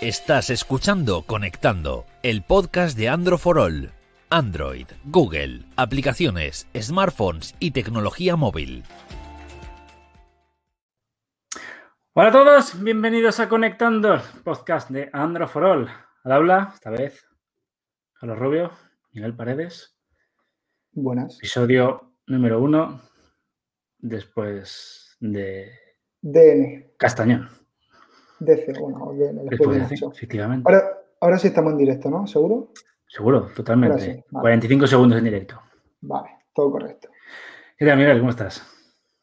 Estás escuchando Conectando, el podcast de Android for All. Android, Google, aplicaciones, smartphones y tecnología móvil. Hola a todos, bienvenidos a Conectando, podcast de Android for All. Al habla, esta vez, Carlos Rubio, Miguel Paredes. Buenas. Episodio número uno, después de DN. Castañón. DC, bueno, Después de de sí, mucho. efectivamente. Ahora, ahora sí estamos en directo, ¿no? ¿Seguro? Seguro, totalmente. Ahora sí, vale. 45 segundos en directo. Vale, todo correcto. ¿Qué tal, Miguel? ¿Cómo estás?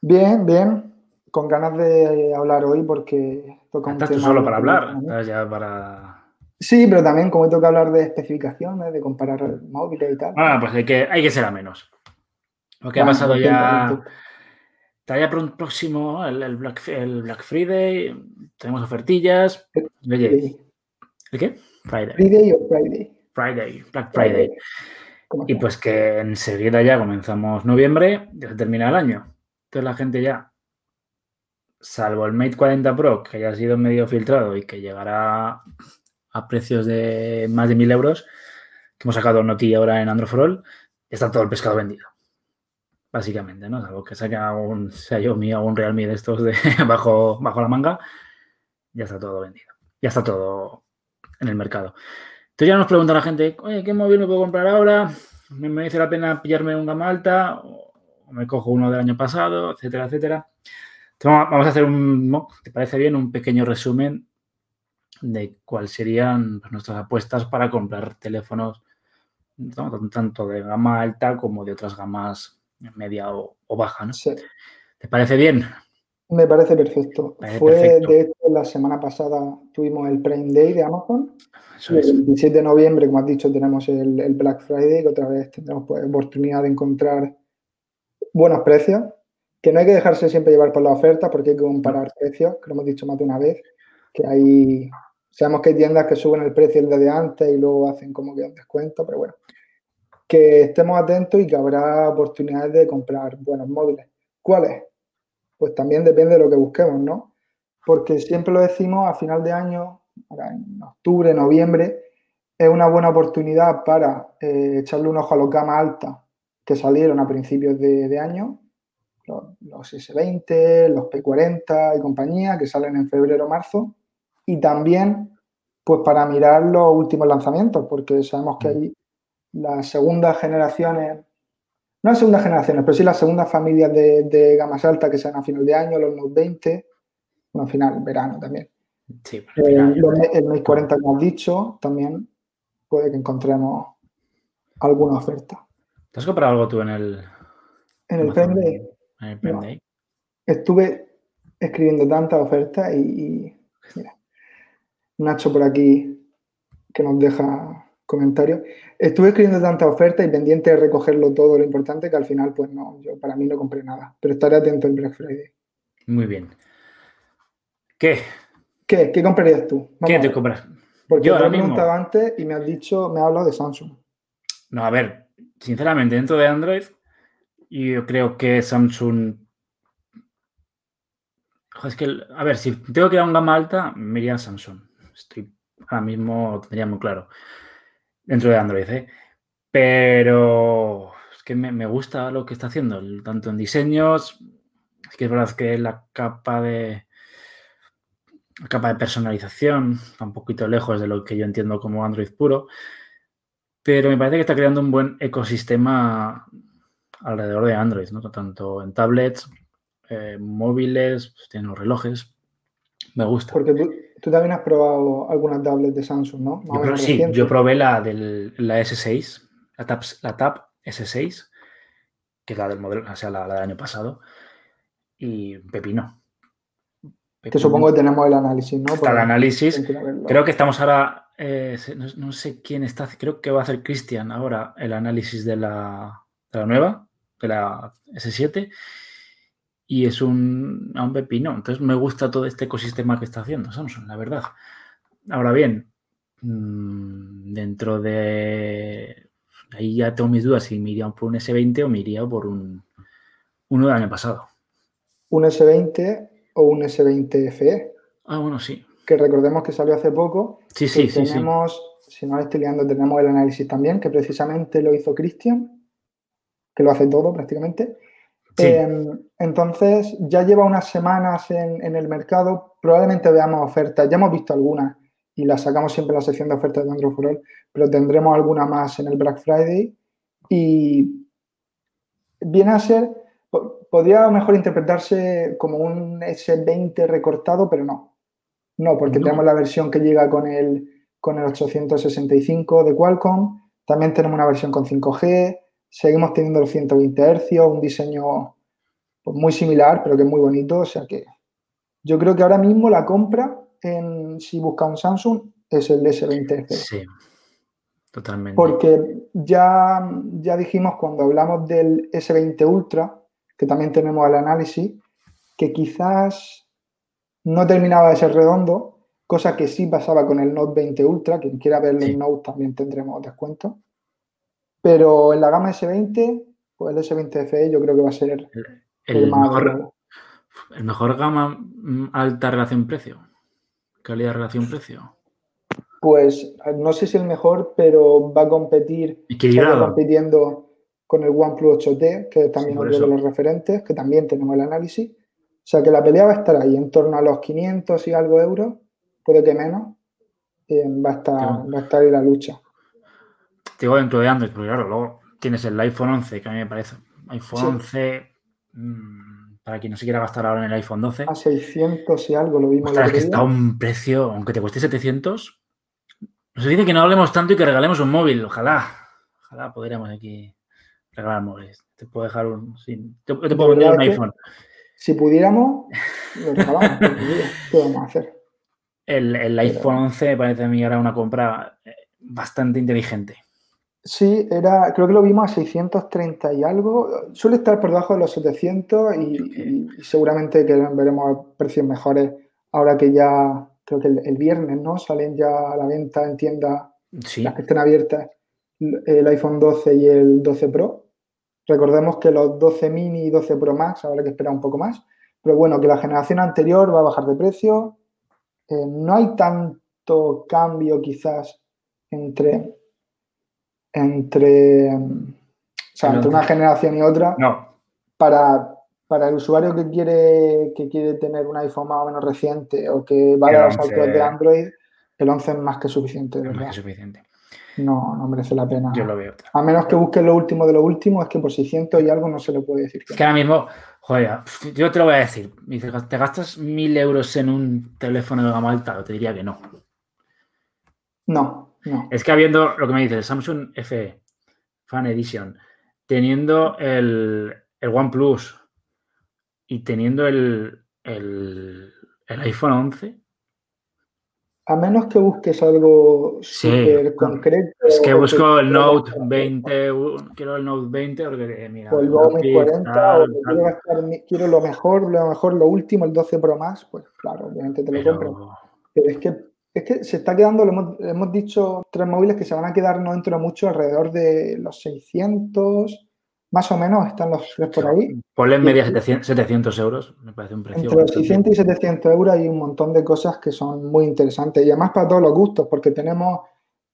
Bien, bien. Con ganas de hablar hoy porque toca un ¿Estás tú tema solo que para hablar? ¿Estás ya para...? Sí, pero también como toca hablar de especificaciones, de comparar móviles y tal. Ah, pues hay que, hay que ser a menos. Lo que ha pasado ya... Está ya pron- próximo el, el Black, el Black Friday, tenemos ofertillas. Oye. ¿el qué? Friday. Friday o Friday. Friday, Black Friday. Y pues que enseguida ya comenzamos noviembre, ya se termina el año. Entonces la gente ya, salvo el Mate 40 Pro, que ya ha sido medio filtrado y que llegará a precios de más de 1000 euros, que hemos sacado notilla ahora en Android for All, está todo el pescado vendido. Básicamente, ¿no? Salvo que saquen algún Xiaomi o un Realme de estos de bajo, bajo la manga, ya está todo vendido. Ya está todo en el mercado. Entonces ya nos pregunta la gente, oye, ¿qué móvil me puedo comprar ahora? ¿Me merece la pena pillarme un gama alta? ¿O me cojo uno del año pasado? Etcétera, etcétera. Entonces, vamos a- hacer un. ¿te parece bien? Un pequeño resumen de cuáles serían pues, nuestras apuestas para comprar teléfonos ¿no? tanto de gama alta como de otras gamas media o, o baja, ¿no? Sí, ¿Te parece bien? Me parece perfecto. Parece Fue, perfecto. de hecho, la semana pasada tuvimos el Prime Day de Amazon. Eso Y es. el 27 de noviembre, como has dicho, tenemos el, el Black Friday, que otra vez tendremos pues, oportunidad de encontrar buenos precios, que no hay que dejarse siempre llevar por la oferta porque hay que comparar precios, que lo hemos dicho más de una vez, que hay, sabemos que hay tiendas que suben el precio el día de antes y luego hacen como que un descuento, pero bueno, que estemos atentos y que habrá oportunidades de comprar buenos móviles. ¿Cuáles? Pues también depende de lo que busquemos, ¿no? Porque siempre lo decimos a final de año, en octubre, noviembre, es una buena oportunidad para eh, echarle un ojo a los gamas altas que salieron a principios de, de año, los, los S20, los P40 y compañía, que salen en febrero marzo, y también pues para mirar los últimos lanzamientos, porque sabemos que hay las segundas generaciones, no las segundas generaciones, pero sí las segundas familias de, de gamas altas que salen a final de año, los Note 20, bueno, final, verano también. Sí, al Eh, final, los Ma- el Mate 40, como has dicho, también puede que encontremos alguna oferta. ¿Te has comprado algo tú en el, En el Day en el No. Estuve escribiendo tantas ofertas y, y, mira, Nacho por aquí que nos deja comentarios. Estuve escribiendo tantas ofertas y pendiente de recogerlo todo lo importante que al final, pues no, yo para mí no compré nada. Pero estaré atento el Black Friday. Muy bien. ¿Qué? ¿Qué? ¿Qué comprarías tú? Vamos ¿Qué te compras? Porque Yo te he preguntado antes y me has dicho, me has hablado de Samsung. No, a ver, sinceramente, dentro de Android, yo creo que Samsung. Es que, a ver, si tengo que ir a un gama alta, me iría a Samsung. Estoy ahora mismo lo tendría muy claro. Dentro de Android, ¿eh? Pero es que me, gusta lo que está haciendo, tanto en diseños. Es que es verdad que la capa de. Capa de personalización está un poquito lejos de lo que yo entiendo como Android puro pero me parece que está creando un buen ecosistema alrededor de Android, ¿no? Tanto en tablets, eh, móviles, pues tienen los relojes. Me gusta. Porque tú también has probado algunas tablets de Samsung, ¿no? Yo sí, yo probé la del la S6, la Tab, la Tab S6, que es la del modelo, o sea, la, la del año pasado, y pepino. Que supongo que tenemos el análisis, ¿no? Está el Porque- análisis. Creo que estamos ahora, eh, no sé quién está, creo que va a hacer Cristian ahora el análisis de la, de la nueva, de la S7, y es un, a un pepino. Entonces me gusta todo este ecosistema que está haciendo Samsung, la verdad. Ahora bien, mm, dentro de... Ahí ya tengo mis dudas si me iría por un S20 o me iría por un uno del año pasado. un S20 o un S20 FE. Ah, bueno, sí. que recordemos que salió hace poco. Sí, sí, sí. tenemos, si no estoy liando, tenemos el análisis también, que precisamente lo hizo Christian, que lo hace todo prácticamente. Sí. Eh, entonces, ya lleva unas semanas en, en el mercado, probablemente veamos ofertas, ya hemos visto algunas y las sacamos siempre en la sección de ofertas de Android for All, pero tendremos alguna más en el Black Friday y viene a ser, po- podría a lo mejor interpretarse como un S20 recortado, pero no. No, porque No. tenemos la versión que llega con el, con el 865 de Qualcomm, también tenemos una versión con 5G, seguimos teniendo los 120 Hz, un diseño pues, muy similar, pero que es muy bonito, o sea que yo creo que ahora mismo la compra, en, si busca un Samsung, es el S20 FE. Sí, totalmente. Porque ya, ya dijimos cuando hablamos del S20 Ultra, que también tenemos el análisis, que quizás no terminaba de ser redondo, cosa que sí pasaba con el Note 20 Ultra, quien quiera verlo Sí. en Note también tendremos descuento. Pero en la gama S20, pues el S20 FE yo creo que va a ser el, el, más mejor, el mejor gama mm, alta relación-precio. Calidad-relación-precio. Pues no sé si el mejor, pero va a competir compitiendo con el OnePlus 8T, que es también por otro de los referentes, que también tenemos el análisis. O sea que la pelea va a estar ahí, en torno a los 500 y algo euros, puede que menos, eh, va, a estar, Claro. va a estar ahí la lucha. Te digo dentro de Android, porque claro, luego tienes el iPhone 11, que a mí me parece. iPhone Sí. 11, mm, para quien no se quiera gastar ahora en el iPhone 12. A 600 y algo lo vimos Ostras, que está a un precio, aunque te cueste 700. Nos dice que no hablemos tanto y que regalemos un móvil. Ojalá. Ojalá podríamos aquí regalar móviles. Te puedo dejar un. sí, te, yo te puedo De vender un iPhone. Si pudiéramos, lo regalamos. pero, ¿Qué vamos a hacer? El, el iPhone 11 me parece a mí ahora una compra eh, bastante inteligente. Sí, era, creo que lo vimos a 630 y algo. Suele estar por debajo de los 700 y, seguramente que veremos precios mejores ahora que ya, creo que el, el viernes, ¿no? Salen ya a la venta en tiendas, Sí, las que estén abiertas, el iPhone 12 y el 12 Pro. Recordemos que los 12 mini y 12 Pro Max habrá que esperar un poco más. Pero bueno, que la generación anterior va a bajar de precio. Eh, no hay tanto cambio quizás entre, entre, mm, o sea, El entre una generación y otra no, para, para el usuario que quiere, que quiere tener un iPhone más o menos reciente o que va a los 11. saltos de Android, el 11 es más que suficiente, más que. No, no merece la pena. Yo lo veo. A menos que busques lo último de lo último, es que por 600 y algo no se le puede decir Es que ahora mismo, joder, yo te lo voy a decir. ¿te gastas mil euros en un teléfono de gama alta? Te diría que no. no. No, Es que habiendo lo que me dices, el Samsung FE Fan Edition, teniendo el, el OnePlus y teniendo el, el, el iPhone 11, A menos que busques algo súper concreto. es que busco el Note 20, u- quiero el Note 20 porque mira, O el Note 1040, tal, o que tal, quiero, gastar mi- quiero lo mejor, lo mejor, lo último, el 12 Pro Max, pues claro, obviamente te lo pero Pero es que, es que se está quedando, lo hemos, hemos dicho, tres móviles que se van a quedar no dentro de mucho, alrededor de los 600, más o menos, están los tres por ahí. ponle en Y- media 700, 700 euros, me parece un precio. Entre los bastante- 600 y 700 euros hay un montón de cosas que son muy interesantes y además para todos los gustos, porque tenemos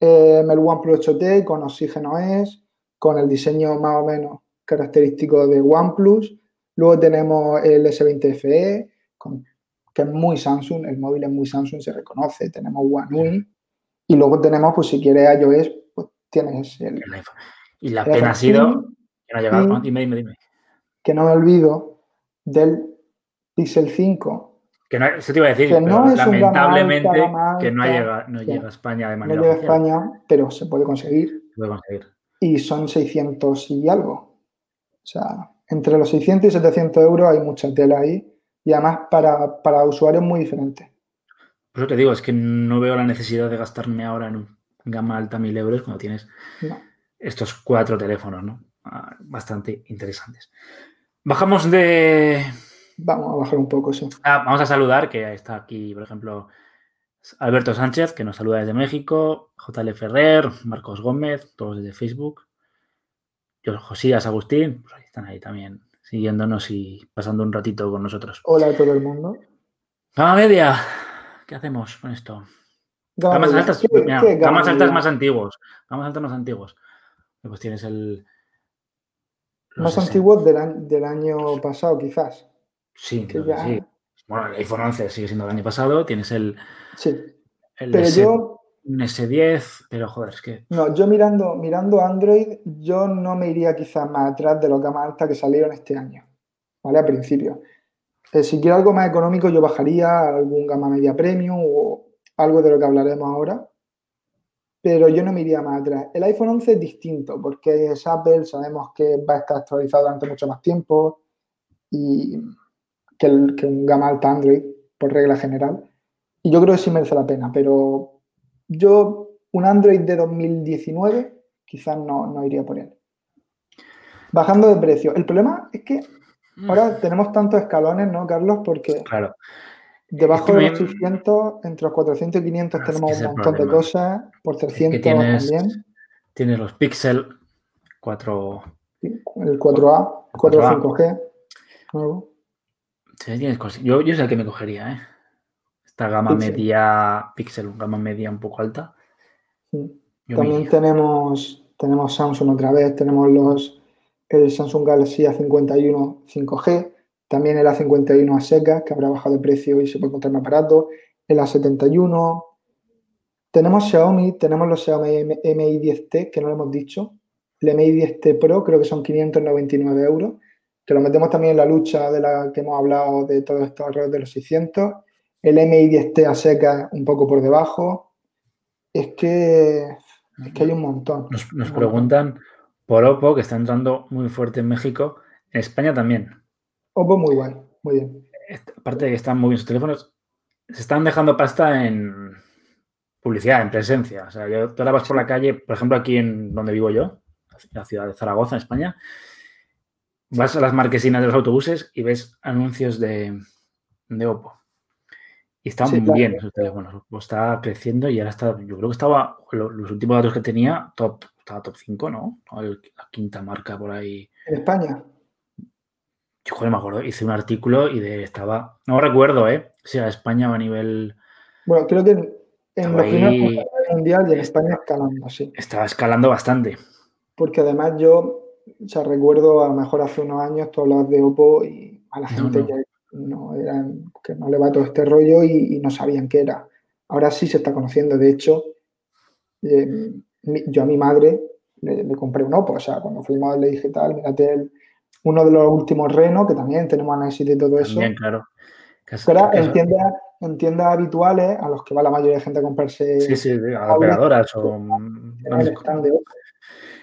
eh, el OnePlus 8T con Oxígeno S, con el diseño más o menos característico de OnePlus. Luego tenemos el S20 FE, con- que es muy Samsung, el móvil es muy Samsung, se reconoce. Tenemos One UI. Y luego tenemos, pues si quieres iOS, pues tienes el, el iPhone. Y la el pena ha sido 15, que no ha llegado. Sí. Dime, dime, dime. que no me olvido del Pixel 5 Que no, eso te iba a decir, Que no es un gama lamentablemente gama que no llega, no llega a España de no manera llega a. España, pero se puede conseguir. Se puede conseguir. Y son 600 y algo. O sea, entre los 600 y 700 euros hay mucha tela ahí. Y además para, para usuarios muy diferentes. Por eso te digo, es que no veo la necesidad de gastarme ahora en un gama alta mil euros cuando tienes No. estos cuatro teléfonos, ¿no? Ah, Bastante interesantes. Bajamos de. Vamos a bajar un poco, sí. Ah, vamos a saludar, que está aquí, por ejemplo, Alberto Sánchez, que nos saluda desde México, JL Ferrer, Marcos Gómez, todos desde Facebook. Josías Agustín, pues ahí están ahí también siguiéndonos y pasando un ratito con nosotros. Hola a todo el mundo. Gama media. ¿qué hacemos con esto? Gama Gamas media. altas, ¿Qué- mira, qué gama altas más antiguos. Gamas altas más antiguos. Pues tienes el. Más 60. antiguos del, año- del año pasado, quizás. Sí, que ya- sí. Bueno, el iPhone 11 sigue siendo del año pasado. Tienes el, Sí. el Pero S- yo, un S10, pero joder, es que. no, yo mirando, mirando Android, yo no me iría quizás más atrás de los gamas altas que salieron este año. ¿Vale? Al principio. Eh, si quiero algo más económico, yo bajaría a algún gama media premium o algo de lo que hablaremos ahora. Pero yo no me iría más atrás. El iPhone 11 es distinto porque es Apple, sabemos que va a estar actualizado durante mucho más tiempo y que, que un gama alta Android, por regla general. Y yo creo que sí merece la pena, pero yo, un Android de 2019, quizás no, no iría por él. Bajando de precio. El problema es que ahora tenemos tantos escalones, ¿no, Carlos? Porque Claro. debajo que de los 600, entre los 400 y 500 Es que tenemos un es montón de cosas, por 300 tienes- también. Tienes los Pixel 4. El 4A, 4 5G, nuevo. Sí, tienes cosas. Yo, yo sé el que me cogería, ¿eh? Esta gama Pixel. media, Pixel, gama media un poco alta. Sí. También tenemos, tenemos Samsung otra vez, tenemos los, el Samsung Galaxy A51 5G, también el A51 a secas, que habrá bajado de precio y se puede encontrar más barato, el A71. Tenemos Xiaomi, tenemos los Xiaomi MI 10T, que no lo hemos dicho. El MI 10T Pro creo que son 599 euros, que lo metemos también en la lucha de la que hemos hablado de todos estos errores de los 600. El MI 10T a secas un poco por debajo. Es que, es que hay un montón. Nos, un nos montón. preguntan por Oppo, que está entrando muy fuerte en México. En España también. Oppo muy guay, muy bien. Aparte de que están muy bien sus teléfonos, se están dejando pasta en publicidad, en presencia. O sea, yo, tú ahora vas por la calle, por ejemplo, aquí en donde vivo yo, la ciudad de Zaragoza, en España, vas a las marquesinas de los autobuses y ves anuncios de, de Oppo. Y están Sí, muy claro. bien teléfonos. Oppo está creciendo y ahora está, yo creo que estaba, lo- los últimos datos que tenía, top, estaba top 5, ¿no? La quinta marca por ahí. En España, Yo joder, me acuerdo, hice un artículo y de estaba, no recuerdo, ¿eh? Si a España o a nivel, bueno, creo que en, en los primeros mundial y en España escalando, sí. estaba escalando bastante. Porque además yo, o sea, recuerdo a lo mejor hace unos años tú hablabas de Oppo y a la No, gente no. que no eran, que no le va todo este rollo y, y no sabían qué era. Ahora sí se está conociendo. De hecho, eh, mi- yo a mi madre le, le compré un Oppo. O sea, cuando fuimos le dije tal, mírate el- uno de los últimos Reno, que también tenemos análisis de todo eso. También, claro. Pero en tiendas, en tiendas habituales a los que va la mayoría de gente a comprarse sí, sí, a operadoras o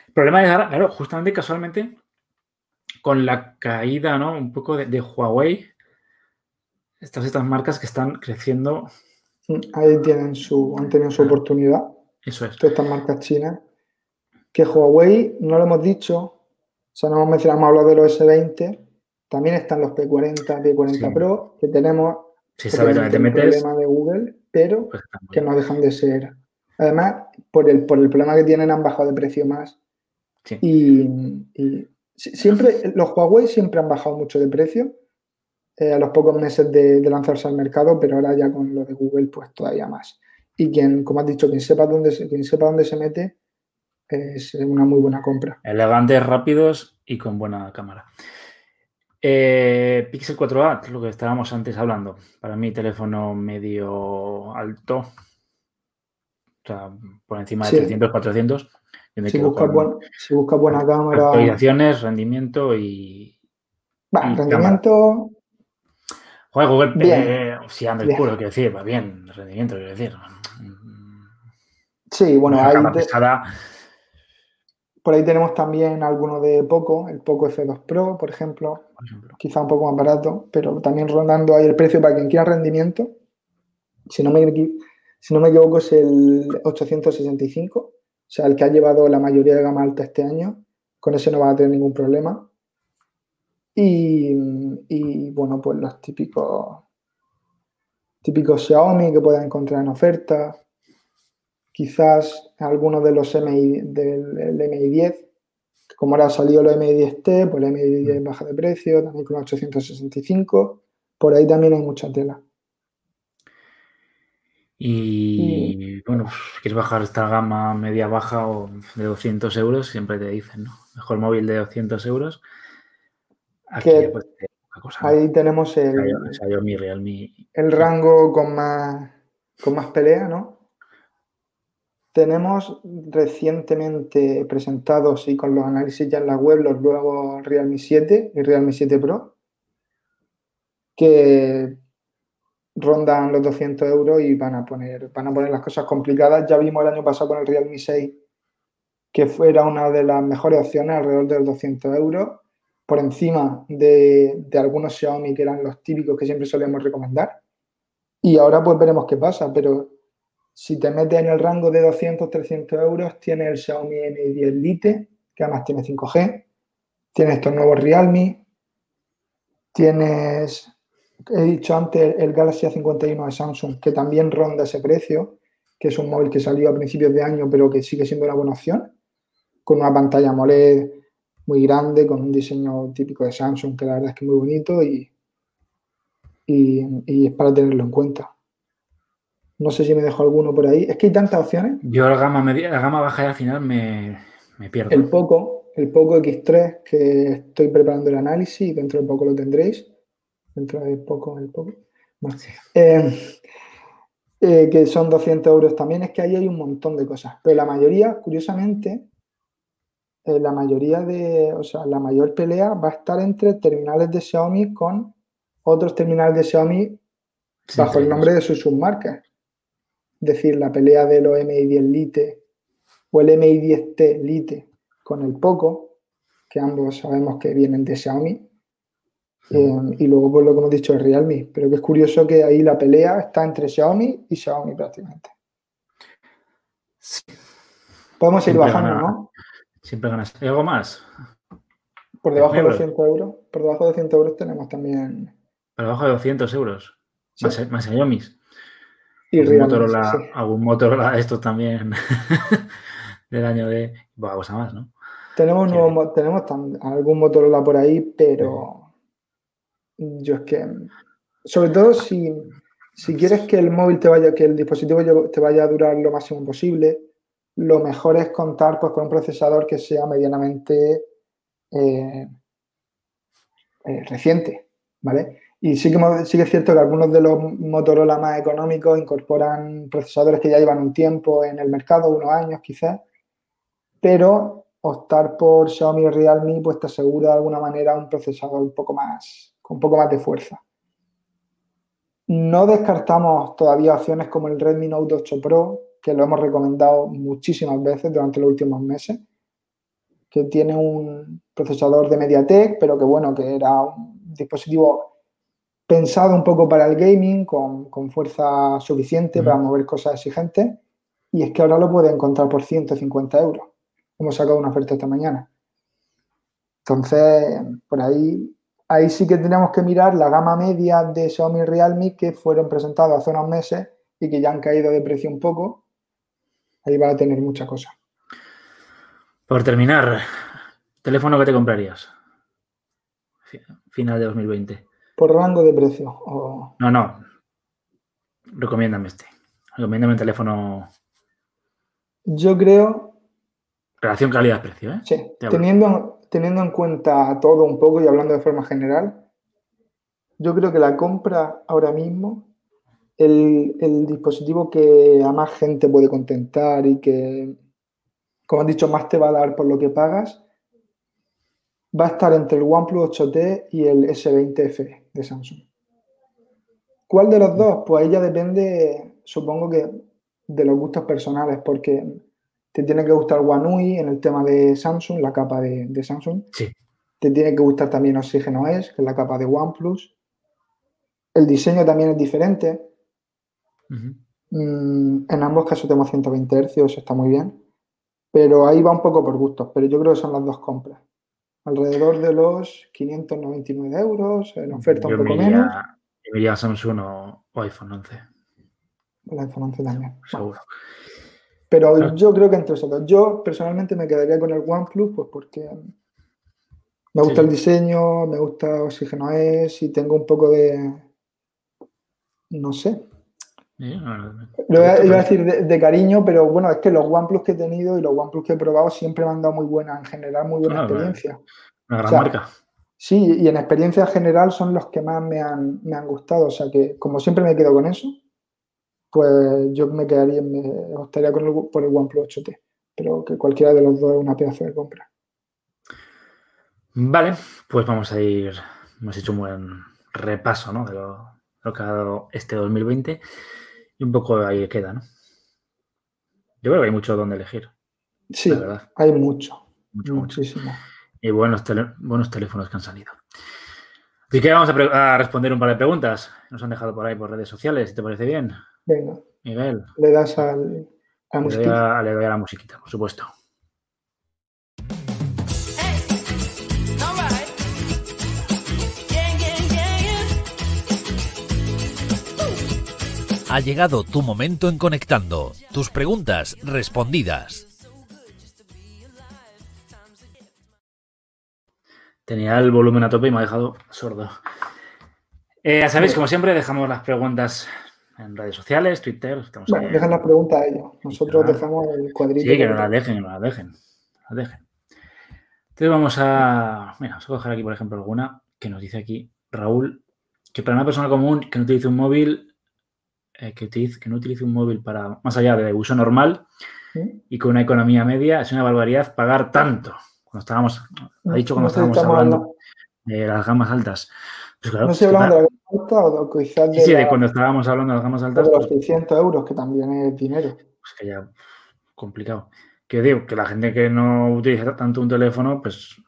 el problema es ahora, claro, justamente casualmente, con la caída, ¿no? Un poco de, de Huawei, estas, estas marcas que están creciendo, Ahí tienen su, han tenido su oportunidad, eso es. todas estas marcas chinas. Que Huawei, no lo hemos dicho, o sea, no hemos mencionado, hemos hablado de los S20, también están los P40, P40 Sí. Pro, que tenemos Si sabes dónde te obviamente, el metes, problema de Google, pero pues que no dejan de ser. Además, por el, por el problema que tienen, han bajado de precio más. Sí. Y, y si- siempre, los Huawei siempre han bajado mucho de precio eh, a los pocos meses de, de lanzarse al mercado, pero ahora ya con lo de Google, pues todavía más. Y quien, como has dicho, quien sepa dónde se, quien sepa dónde se mete, es una muy buena compra. Elegantes, rápidos y con buena cámara. Eh, Pixel 4a, es lo que estábamos antes hablando. Para mí, teléfono medio alto. O sea, por encima de Sí. 300, 400. Yo me Si buscas, con buen- si buscas buena cámara, Actualizaciones, rendimiento y. y rendimiento, Joder, Google, Bien. eh, sí, Android Bien. puro, quiero decir, va bien, rendimiento, quiero decir. sí, bueno, pesada, por ahí tenemos también alguno de Poco, el Poco F2 Pro, por ejemplo, por ejemplo. quizá un poco más barato, pero también rondando ahí el precio para quien quiera rendimiento. Si no me, si no me equivoco, es el 865, o sea, el que ha llevado la mayoría de gama alta este año. Con ese no va a tener ningún problema. Y, y, bueno, pues los típicos, típicos Xiaomi que puedas encontrar en oferta. Quizás algunos de los MI, del el MI10, que como ahora ha salido los MI10T, pues el MI10 baja de precio, también con 865. Por ahí también hay mucha tela. Y bueno, pues, si quieres bajar esta gama media baja o de 200 euros, siempre te dicen, ¿no? Mejor móvil de 200 euros. Aquí Que- pues, cosa, Ahí tenemos el, Xiaomi, Xiaomi, Realme. el rango con más, con más pelea, ¿no? Tenemos recientemente presentados y con los análisis ya en la web los nuevos Realme 7 y Realme 7 Pro, que rondan los 200 euros y van a poner, van a poner las cosas complicadas. Ya vimos el año pasado con el Realme 6 que fuera una de las mejores opciones, alrededor de los 200 euros, por encima de, algunos Xiaomi que eran los típicos que siempre solíamos recomendar. Y ahora pues veremos qué pasa, pero si te metes en el rango de 200, 300 euros, tienes el Xiaomi Mi 10 Lite, que además tiene 5G, tienes estos nuevos Realme, tienes, he dicho antes, el Galaxy A51 de Samsung, que también ronda ese precio, que es un móvil que salió a principios de año, pero que sigue siendo una buena opción, con una pantalla AMOLED muy grande, con un diseño típico de Samsung, que la verdad es que es muy bonito y, y, y es para tenerlo en cuenta. No sé si me dejo alguno por ahí. Es que hay tantas opciones. Yo la gama, media, la gama baja y al final me, me pierdo. El Poco, el Poco X3, que estoy preparando el análisis y dentro de poco lo tendréis. Dentro de poco, el Poco. Bueno, eh, eh, que son 200 euros también. Es que ahí hay un montón de cosas. Pero la mayoría, curiosamente, eh, la mayoría de, o sea, la mayor pelea va a estar entre terminales de Xiaomi con otros terminales de Xiaomi Sí, bajo el nombre de sus submarcas. Es decir, la pelea de los MI10 Lite o el MI10T Lite con el Poco, que ambos sabemos que vienen de Xiaomi. Eh, y luego, pues lo que hemos dicho, el Realme. Pero que es curioso que ahí la pelea está entre Xiaomi y Xiaomi prácticamente. Podemos ir Siempre bajando. ¿no? Siempre ganas. ¿Hay algo más? Por debajo de euros. 200 euros. Por debajo de 200 euros tenemos también. Pero abajo de 200 euros. Sí. Más, más. Y algún Motorola, sí. algún Motorola, estos también del año de. Poca cosa más, ¿no? Tenemos, Sí. nuevos mo- tenemos algún Motorola por ahí, pero yo es que, sobre todo si, si quieres que el móvil te vaya, que el dispositivo te vaya a durar lo máximo posible, lo mejor es contar pues, con un procesador que sea medianamente eh, eh, reciente, ¿vale? Y sí que, sí que es cierto que algunos de los Motorola más económicos incorporan procesadores que ya llevan un tiempo en el mercado, unos años quizás, pero optar por Xiaomi y Realme pues te asegura de alguna manera un procesador un poco más, con un poco más de fuerza. No descartamos todavía opciones como el Redmi Note 8 Pro, que lo hemos recomendado muchísimas veces durante los últimos meses, que tiene un procesador de MediaTek, pero que bueno, que era un dispositivo pensado un poco para el gaming, con, con fuerza suficiente para mover cosas exigentes, y es que ahora lo puedes encontrar por 150 euros. Hemos sacado una oferta esta mañana. Entonces, por ahí, ahí sí que tenemos que mirar la gama media de Xiaomi y Realme que fueron presentados hace unos meses y que ya han caído de precio un poco. Ahí va a tener mucha cosa. Por terminar, teléfono que te comprarías. Fi- Final de 2020. Por rango de precio. o- No, no. Recomiéndame este. Recomiéndame un teléfono. Yo creo, Relación calidad-precio, ¿eh? sí, teniendo, teniendo en cuenta todo un poco y hablando de forma general, yo creo que la compra ahora mismo, el, el dispositivo que a más gente puede contentar y que, como has dicho, más te va a dar por lo que pagas, va a estar entre el OnePlus 8T y el S20 FE de Samsung. ¿Cuál de los dos? Pues ahí ya depende, supongo que de los gustos personales, porque te tiene que gustar One UI en el tema de Samsung, la capa de, de Samsung. Sí. Te tiene que gustar también Oxygen OS, que es la capa de OnePlus. El diseño también es diferente. Mm, en ambos casos tenemos 120 Hz, eso está muy bien. Pero ahí va un poco por gustos, pero yo creo que son las dos compras. Alrededor de los 599 euros, en oferta Yo un me poco iría- menos. yo me iría a Samsung o, o iPhone 11, La iPhone 11 también. seguro. Pero Claro. yo creo que entre esos dos. Yo personalmente me quedaría con el OnePlus, pues porque me gusta Sí. el diseño, me gusta Oxygen OS y tengo un poco de, no sé, Lo iba, a decir de, cariño, pero bueno, es que los OnePlus que he tenido y los OnePlus que he probado siempre me han dado muy buena, en general, muy buena experiencia. Una gran marca. Sí, y en experiencia general son los que más me han, me han gustado. O sea que, como siempre me quedo con eso, pues yo me quedaría, me optaría con el, por el OnePlus 8T. Pero que cualquiera de los dos es una pedazo de compra. Vale, pues vamos a ir. Hemos hecho un buen repaso ¿no? de lo, lo que ha dado este 2020 y un poco ahí queda, ¿no? Yo creo que hay mucho donde elegir. Sí, hay mucho. muchísimo. Y buenos, buenos teléfonos que han salido. Así que vamos a, responder un par de preguntas. Nos han dejado por ahí por redes sociales, si te parece bien. Venga. Miguel. Le das al, a la musiquita. Le doy a la musiquita, por supuesto. Ha llegado tu momento en Conectando. Tus preguntas respondidas. Tenía el volumen a tope y me ha dejado sordo. Eh, ya sabéis, como siempre, dejamos las preguntas en redes sociales, Twitter. bueno, dejan las preguntas a ellos. Nosotros dejamos el cuadrito. Sí, que no las dejen, que no las dejen. Las dejen. Entonces vamos a. Mira, vamos a coger aquí, por ejemplo, alguna que nos dice aquí Raúl, que para una persona común que no utilice un móvil, eh, que, que no utilice un móvil para más allá de uso normal y con una economía media, es una barbaridad pagar tanto. Cuando estábamos, ha dicho cuando estábamos hablando de las gamas altas. Pues no estoy hablando de la gama alta o quizás de. Sí, de cuando estábamos hablando de las gamas altas. De los 600 pues euros, que también es dinero. Pues que ya, complicado. Que digo, que la gente que no utiliza tanto un teléfono, pues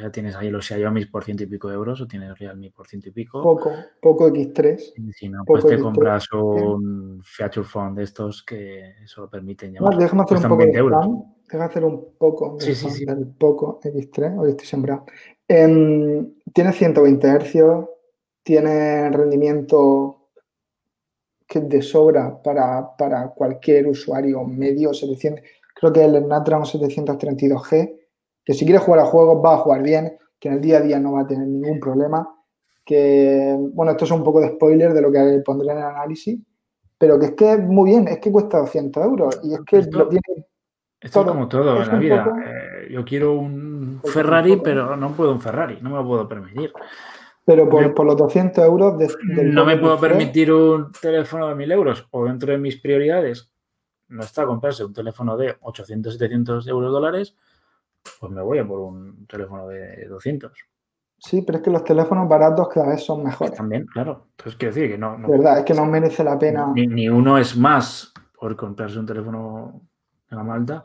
ya tienes ahí los Xiaomi por ciento y pico de euros o tienes Realme por ciento y pico. Poco, poco X3. Y si no, pues te compras un Feature Phone de estos que solo permiten llamar. No, déjame hacer un poco de plan. Déjame hacer un poco sí, sí, sí. del poco X3. Hoy estoy sembrado. Em, tiene 120 Hz, tiene rendimiento que de sobra para, para cualquier usuario medio. 700, creo que el Snapdragon 732G que si quiere jugar a juegos va a jugar bien, que en el día a día no va a tener ningún problema, que, bueno, esto es un poco de spoiler de lo que pondré en el análisis, pero que es que es muy bien, es que cuesta 200 euros y es que lo tiene esto es como todo en la vida. Eh, yo quiero un Ferrari, pero no puedo un Ferrari, no me lo puedo permitir. Pero por, los 200 euros... no me puedo permitir un teléfono de 1000 euros o dentro de mis prioridades no está comprarse un teléfono de 800, 700 euros dólares pues me voy a por un teléfono de 200. Sí, pero es que los teléfonos baratos cada vez son mejores. También, claro. Entonces quiero decir que no. no verdad, es que no merece la pena. Ni, uno es más por comprarse un teléfono de gama alta,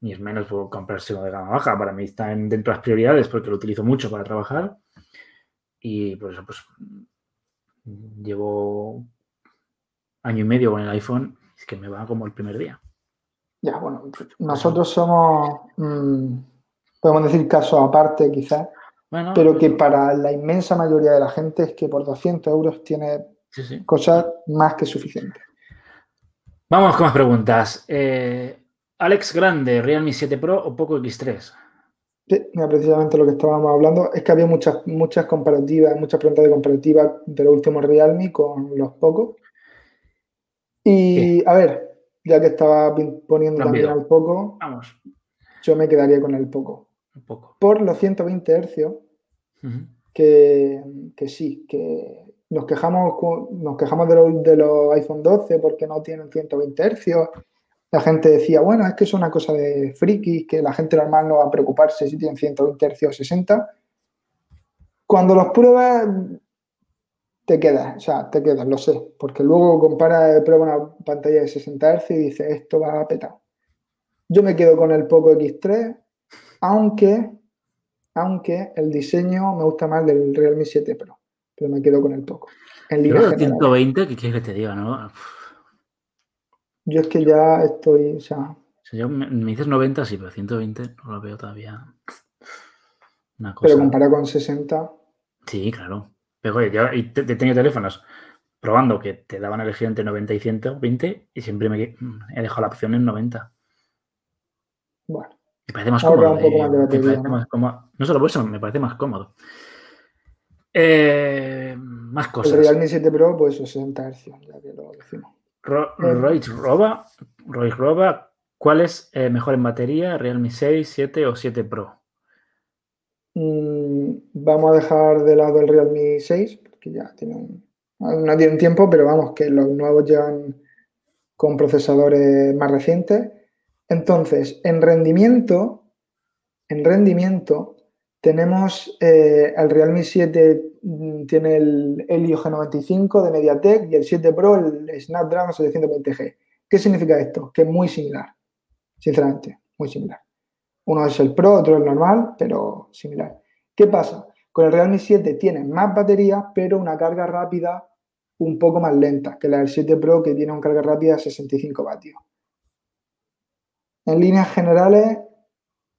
ni es menos por comprarse uno de gama baja. Para mí está dentro de las prioridades porque lo utilizo mucho para trabajar. Y por eso, pues, llevo año y medio con el iPhone, es que me va como el primer día. Ya, bueno, nosotros somos, mm, podemos decir caso aparte quizás, pero que para la inmensa mayoría de la gente es que por 200 euros tiene cosas más que suficientes. Vamos con más preguntas. Eh, Alex Grande, Realme 7 Pro o Poco X3? Sí, mira, precisamente lo que estábamos hablando es que había muchas, muchas comparativas, muchas preguntas de comparativa de los últimos Realme con los Poco. Y a ver, ya que estaba poniendo también al poco, Vamos. yo me quedaría con el poco. Poco. Por los 120 hercios, que, sí, que nos quejamos, nos quejamos de los, iPhone 12 porque no tienen 120 hercios. La gente decía, bueno, es que es una cosa de frikis, que la gente normal no va a preocuparse si tienen 120 hercios o 60. Cuando los pruebas, te quedas, o sea, te quedas, lo sé, porque luego compara, prueba una pantalla de 60 Hz y dice, esto va a petar. Yo me quedo con el Poco X3, aunque, aunque el diseño me gusta más del Realme 7 Pro, pero me quedo con el Poco. En línea 120, ¿qué quieres que te diga, no? Yo es que ya estoy, o sea... me, dices 90, sí, pero 120 no lo veo todavía. Una cosa... Pero comparado con 60... Sí, claro. Pero oye, yo he tenido teléfonos probando que te daban a elegir entre 90 y 120 y siempre me he dejado la opción en 90. Bueno. Me parece más cómodo. Eh, ¿no? solo por eso, me parece más cómodo. Eh, más cosas. El Realme 7 Pro, pues 60 Hz, ya que lo decimos. Ro Royce Roba, Royce Roba, ¿cuál es eh, mejor en batería? ¿Realme 6, 7 o 7 Pro? Mm, vamos a dejar de lado el Realme 6, porque ya tiene un, no tiene tiempo, pero vamos, que los nuevos llegan con procesadores más recientes. Entonces, en rendimiento, en rendimiento, tenemos eh, el Realme 7 mm, tiene el Helio G95 de MediaTek y el 7 Pro el Snapdragon 720G. ¿Qué significa esto? Que es muy similar, sinceramente, muy similar. Uno es el Pro, otro el normal, pero similar. ¿Qué pasa? Con el Realme 7 tiene más batería, pero una carga rápida un poco más lenta que la del 7 Pro, que tiene una carga rápida de 65 vatios. En líneas generales,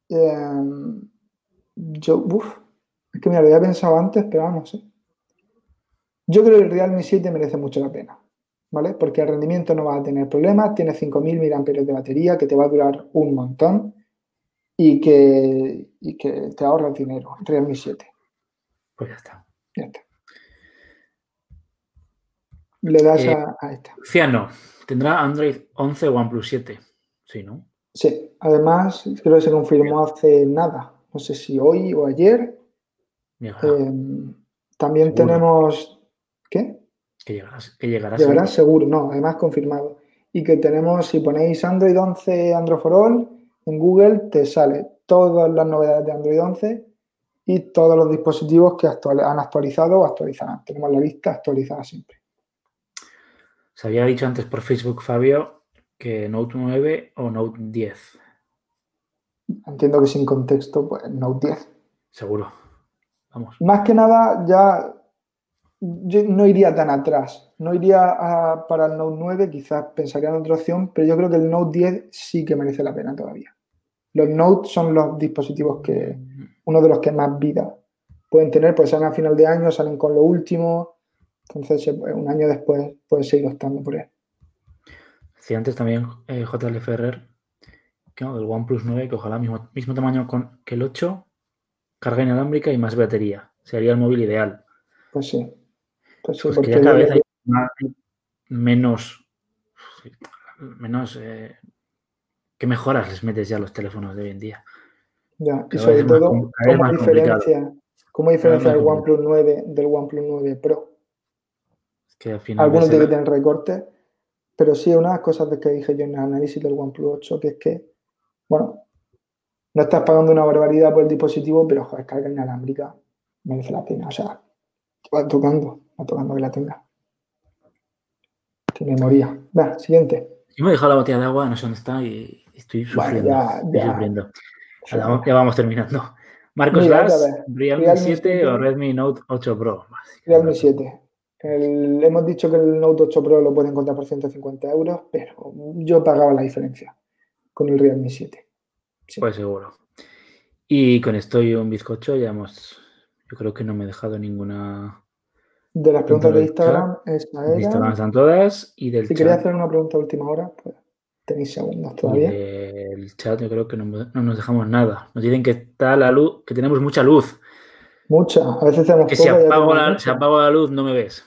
em, yo, uff, es que me lo había pensado antes, pero vamos, ¿eh? Yo creo que el Realme 7 merece mucho la pena, ¿vale? Porque el rendimiento no va a tener problemas, tiene 5.000 mAh de batería que te va a durar un montón y que, y que te ahorra dinero, el Realme 7. Pues ya está. Ya está. Le das Eh, a, a esta. Ciano, ¿tendrá Android 11 o OnePlus 7? Sí, ¿no? Sí, además creo que se confirmó hace nada, no sé si hoy o ayer. Eh, también Seguro. tenemos, ¿qué? que llegará, que llegará Llegará seguro. seguro, no, además confirmado. Y que tenemos, si ponéis Android 11 Android for All, en Google te sale todas las novedades de Android 11 y todos los dispositivos que actual- han actualizado o actualizarán. Tenemos la lista actualizada siempre. Se había dicho antes por Facebook, Fabio, que Note 9 o Note 10. Entiendo que sin contexto, pues Note 10. Seguro. Vamos. Más que nada, ya yo no iría tan atrás. No iría a- para el Note 9, quizás pensaría en otra opción, pero yo creo que el Note 10 sí que merece la pena todavía. Los Note son los dispositivos que, uno de los que más vida pueden tener, pues salen a final de año, salen con lo último, entonces eh, un año después puedes seguir optando por él. Decía antes también eh, JL Ferrer que no, del OnePlus 9, que ojalá mismo, mismo tamaño con, que el 8, carga inalámbrica y más batería. Sería el móvil ideal. Pues sí. Pues sí, Pues que porque ya cada vez hay más- menos. menos. eh, ¿Qué mejoras les metes ya a los teléfonos de hoy en día? Ya, y sobre más todo, ¿cómo diferencia, cómo diferencia el. OnePlus 9 del OnePlus 9 Pro? Es que al final. Algunos tienen recortes, pero sí, una de las cosas de que dije yo en el análisis del OnePlus 8, que es que, bueno, no estás pagando una barbaridad por el dispositivo, pero joder, carga inalámbrica merece la pena. O sea, va tocando, va tocando que la tenga. Tiene memoria. Va, siguiente. Yo me he dejado la botella de agua, no sé dónde está y estoy Bueno, sufriendo. ya, estoy ya. sufriendo. Ya vamos, ya vamos terminando. Marcos Mira, ves. Realme Realme 7 o 7. Redmi Note 8 Pro. Realme 7. El- hemos dicho que el Note 8 Pro lo puede encontrar por 150 euros, pero yo pagaba la diferencia con el Realme 7. Sí. Pues seguro. Y con esto y un bizcocho ya hemos. Yo creo que no me he dejado ninguna. De las preguntas de Instagram, esa era. Instagram están todas. Y del Si chat. hacer una pregunta a última hora, pues tenéis segundos todavía. del chat yo creo que no, no nos dejamos nada. Nos dicen que está la luz, que tenemos mucha luz. Mucha. A veces tenemos Que poca apago, la, si apago la luz no me ves.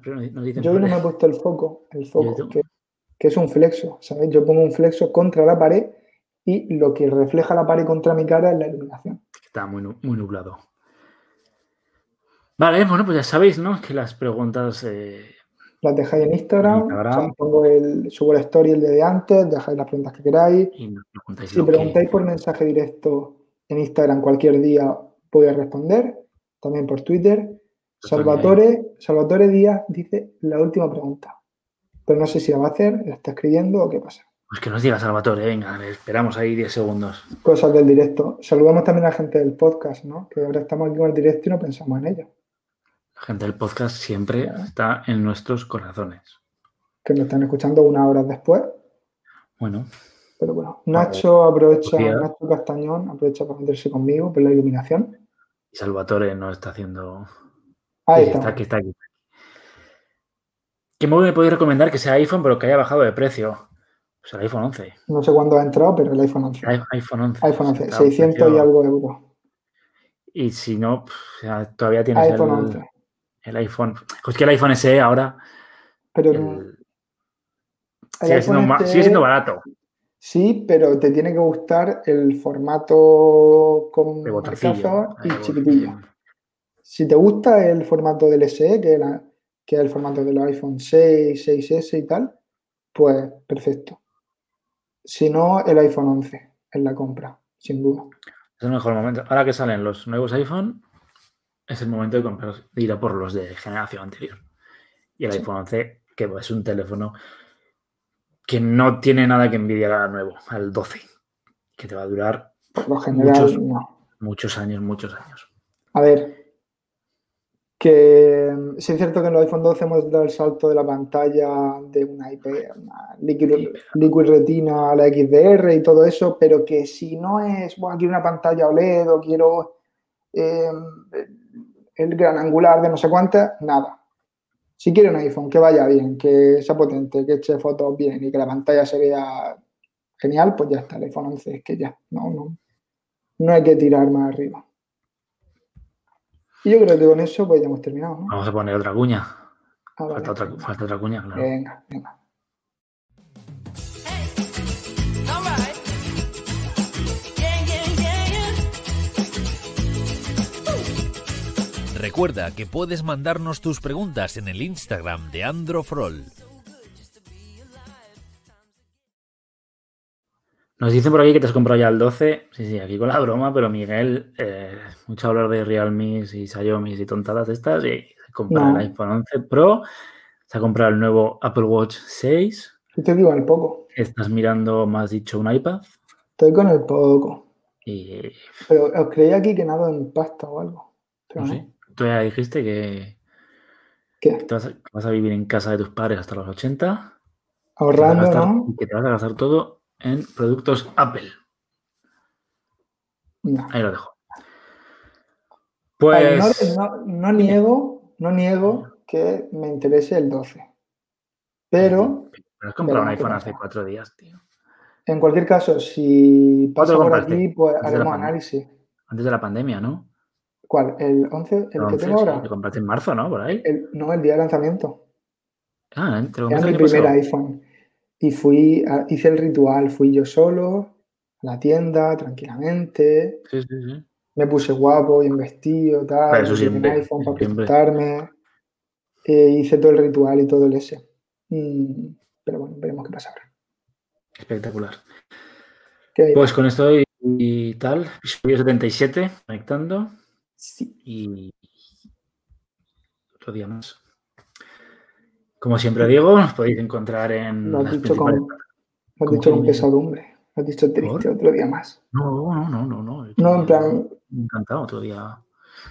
Dicen Yo no me he puesto el foco, el foco, que, que es un flexo, ¿sabes? Yo pongo un flexo contra la pared y lo que refleja la pared contra mi cara es la iluminación. Está muy, muy nublado. Vale, bueno, pues ya sabéis, ¿no? Que las preguntas. eh, Las dejáis en Instagram, Instagram. o sea, pongo el, subo la story el de antes, dejáis las preguntas que queráis. y nos preguntáis Si que- preguntáis por mensaje directo en Instagram cualquier día, voy a responder. También por Twitter. Salvatore, Salvatore Díaz dice la última pregunta. Pero no sé si la va a hacer, la está escribiendo o qué pasa. Pues que nos diga Salvatore, venga, esperamos ahí 10 segundos. Cosas del directo. Saludamos también a la gente del podcast, ¿no? Que ahora estamos aquí con el directo y no pensamos en ello. La gente del podcast siempre está en nuestros corazones. Que nos están escuchando unas horas después. Bueno, Pero bueno, Nacho aprovecha, Nacho Castañón aprovecha para meterse conmigo por la iluminación. y Salvatore no está haciendo. Ahí está. está aquí, está aquí. ¿Qué móvil me podéis recomendar que sea iPhone, pero que haya bajado de precio? Pues el iPhone 11. No sé cuándo ha entrado, pero el iPhone 11. I- iPhone 11. iPhone 11, Está a un 600 y algo euros. Y si no, sea, todavía tienes iPhone el, 11. el iPhone. Pues que el iPhone SE ahora Pero el- el sigue, siendo SE sigue siendo barato. Sí, pero te tiene que gustar el formato con marcazo y chiquitillo. Si te gusta el formato del SE, que, es el formato del iPhone 6, 6S y tal, pues perfecto. Si no, el iPhone 11 es la compra, sin duda. Es el mejor momento. Ahora que salen los nuevos iPhone, es el momento de comprar, de ir a por los de generación anterior. Y el Sí. iPhone 11, que es un teléfono que no tiene nada que envidiar al nuevo, al 12, que te va a durar Por lo general, Muchos. no. muchos años, muchos años. A ver, que mm, sí es cierto que en el iPhone 12 hemos dado el salto de la pantalla de una IP, una Liquid, Liquid Retina a la XDR y todo eso, pero que si no es, bueno, quiero una pantalla OLED o quiero eh, el gran angular de no sé cuántas, nada. Si quiero un iPhone que vaya bien, que sea potente, que eche fotos bien y que la pantalla se vea genial, pues ya está, el iPhone 11 es que ya, no, no, no hay que tirar más arriba. Y yo creo que con eso pues ya hemos terminado, ¿no? Vamos a poner otra cuña. Ah, vale. Falta otra, falta otra cuña, claro. Venga, venga. Recuerda que puedes mandarnos tus preguntas en el Instagram de Androfrol. Nos dicen por aquí que te has comprado ya el 12. Sí, sí, aquí con la broma, pero Miguel, eh, mucho hablar de Realme y Xiaomi y tontadas estas. Y se compra No. el iPhone 11 Pro, se ha comprado el nuevo Apple Watch 6. Estoy con el poco. Estás mirando, has dicho, un iPad. Estoy con el poco. Y Pero os creía aquí que nada en pasta o algo. Pero no no. sé, tú ya dijiste que ¿Qué? te vas, a, que vas a vivir en casa de tus padres hasta los 80. que te vas a Ahorrando, gastar- ¿no? y que te vas a gastar todo en productos Apple. No. Ahí lo dejo. Pues. no, niego, no niego que me interese el 12. Pero, Pero has comprado un iPhone hace cuatro días, tío. en cualquier caso, si pasa lo por aquí, pues Antes haremos análisis. Antes de la pandemia, ¿no? ¿Cuál? ¿El 11? ¿El que 11, tengo sí, ahora? Lo compraste en marzo, ¿no? Por ahí. El- no, el día de lanzamiento. Ah, lo Era mi primer iPhone. Y fui, hice el ritual, fui yo solo a la tienda, tranquilamente. Sí, sí, sí. Me puse guapo, bien vestido, tal. Para eso siempre, un iPhone para presentarme. eh, hice todo el ritual y todo el ese. Mm, pero bueno, veremos qué pasa ahora. Espectacular. ¿Qué- Pues con esto y, y tal, episodio 77, conectando sí, y otro día más. Como siempre digo, nos podéis encontrar en lo has dicho con, lo has ¿Cómo dicho con pesadumbre. Lo has dicho triste, ¿Por? otro día más. No, no, no, no, no. No, en plan, Encantado, otro día.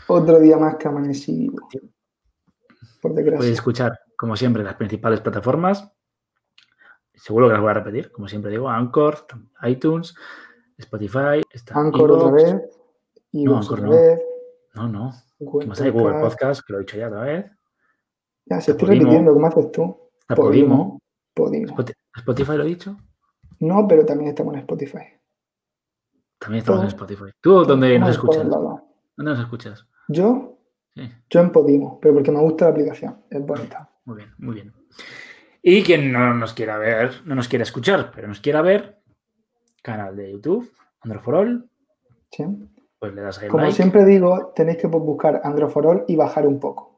otro día más que amanecí. Por Podéis desgracia. escuchar, como siempre, las principales plataformas. Seguro que las voy a repetir, como siempre digo, Anchor, iTunes, Spotify, está Anchor otra vez. No, otra Anchor no. vez. No, no. ¿Qué Google más hay? Google Podcast. Podcast, que lo he dicho ya otra vez. Ya, se estoy Podimo. repitiendo, ¿cómo haces tú? Podimo. Podimo. Spoti- Spotify lo he dicho. No, pero también estamos en Spotify. También estamos en. Spotify. ¿Tú dónde nos escuchas? ¿Dónde nos escuchas? Yo, Sí, yo en Podimo, pero porque me gusta la aplicación, es bonita. muy bien, muy bien. Y quien no nos quiera ver, no nos quiera escuchar, pero nos quiera ver, canal de YouTube, Android for All, ¿sí? pues le das ahí Como like. siempre digo, tenéis que buscar Android for All y bajar un poco.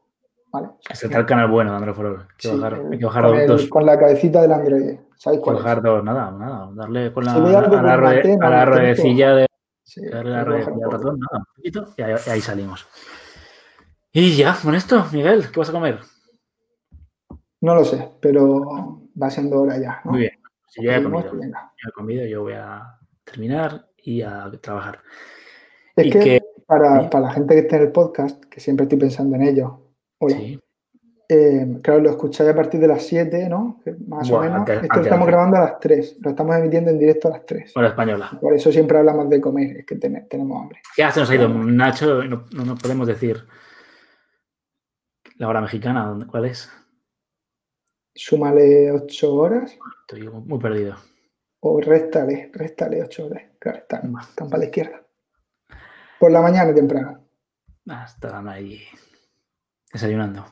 ¿Vale? Está el canal bueno de Android. Hay que Sí, bajar, el- hay que bajar con, el- dos. con la cabecita del Android. ¿Sabéis cuál es? bajar dos, nada, nada. Darle con la, Si a la, a la intento. ruedecilla de Sí, darle la ruedecilla al ratón, nada, un poquito, y ahí, salimos. Y ya, con esto, Miguel, ¿qué vas a comer? No lo sé, pero va siendo hora ya. ¿no? Muy bien. Si yo ya he comido, venga. ya he comido, yo voy a terminar y a trabajar. Es Y que, que- para, para la gente que esté en el podcast, que siempre estoy pensando en ello, hola, Sí. eh, claro, lo escucháis a partir de las 7, ¿no? Más o menos. antes- Esto antes lo estamos grabando a las 3, lo estamos emitiendo en directo a las 3. Hora española. Por eso siempre hablamos de comer, es que ten- tenemos hambre. Ya se nos ha ido Nacho, no, no, no podemos decir la hora mexicana, ¿dónde- ¿cuál es? Súmale 8 horas Estoy muy perdido. o réstale, réstale 8 horas. Claro, están, están para la izquierda. Por la mañana temprano. Ah, estarán ahí desayunando.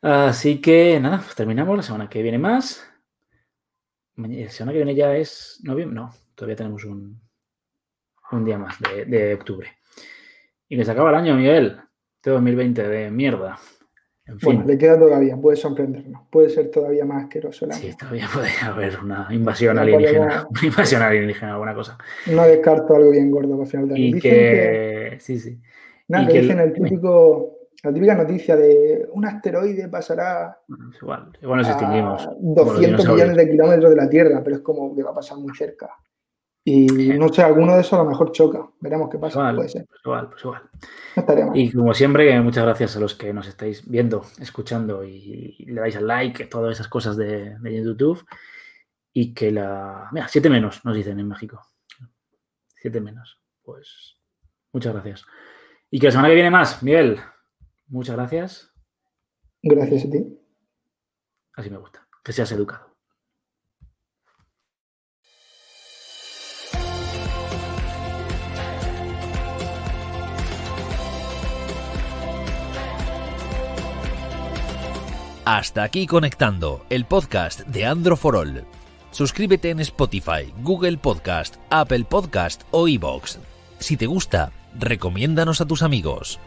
Así que nada, pues terminamos. La semana que viene más. Maña- La semana que viene ya es noviembre. No, todavía tenemos un, un día más de, de octubre. Y que se acaba el año, Miguel. Este 2020 de mierda. En fin, Bueno, le queda todavía, puede sorprendernos. Puede ser todavía más asqueroso el año. sí, todavía puede haber una invasión No alienígena. Una invasión alienígena, alguna cosa. No descarto algo bien gordo para final de año. Y Dicen que. Sí, sí. nada, y que que dicen el- el típico, la típica noticia de un asteroide pasará igual. Igual nos extinguimos. a como los 200 dinosaurios. millones de kilómetros de la Tierra, pero es como que va a pasar muy cerca. Y no sé, alguno de esos a lo mejor choca. Veremos qué pasa. igual, Puede ser. pues igual, pues igual. No estaría mal. Y como siempre, muchas gracias a los que nos estáis viendo, escuchando y, y le dais al like, todas esas cosas de, de YouTube. Y que la. Mira, siete menos, nos dicen en México. Siete menos. Pues muchas gracias. Y que la semana que viene más, Miguel. Muchas gracias. Gracias a ti. Así me gusta. Que seas educado. Hasta aquí conectando el podcast de Andro for All. Suscríbete en Spotify, Google Podcast, Apple Podcast o iBox. Si te gusta, recomiéndanos a tus amigos.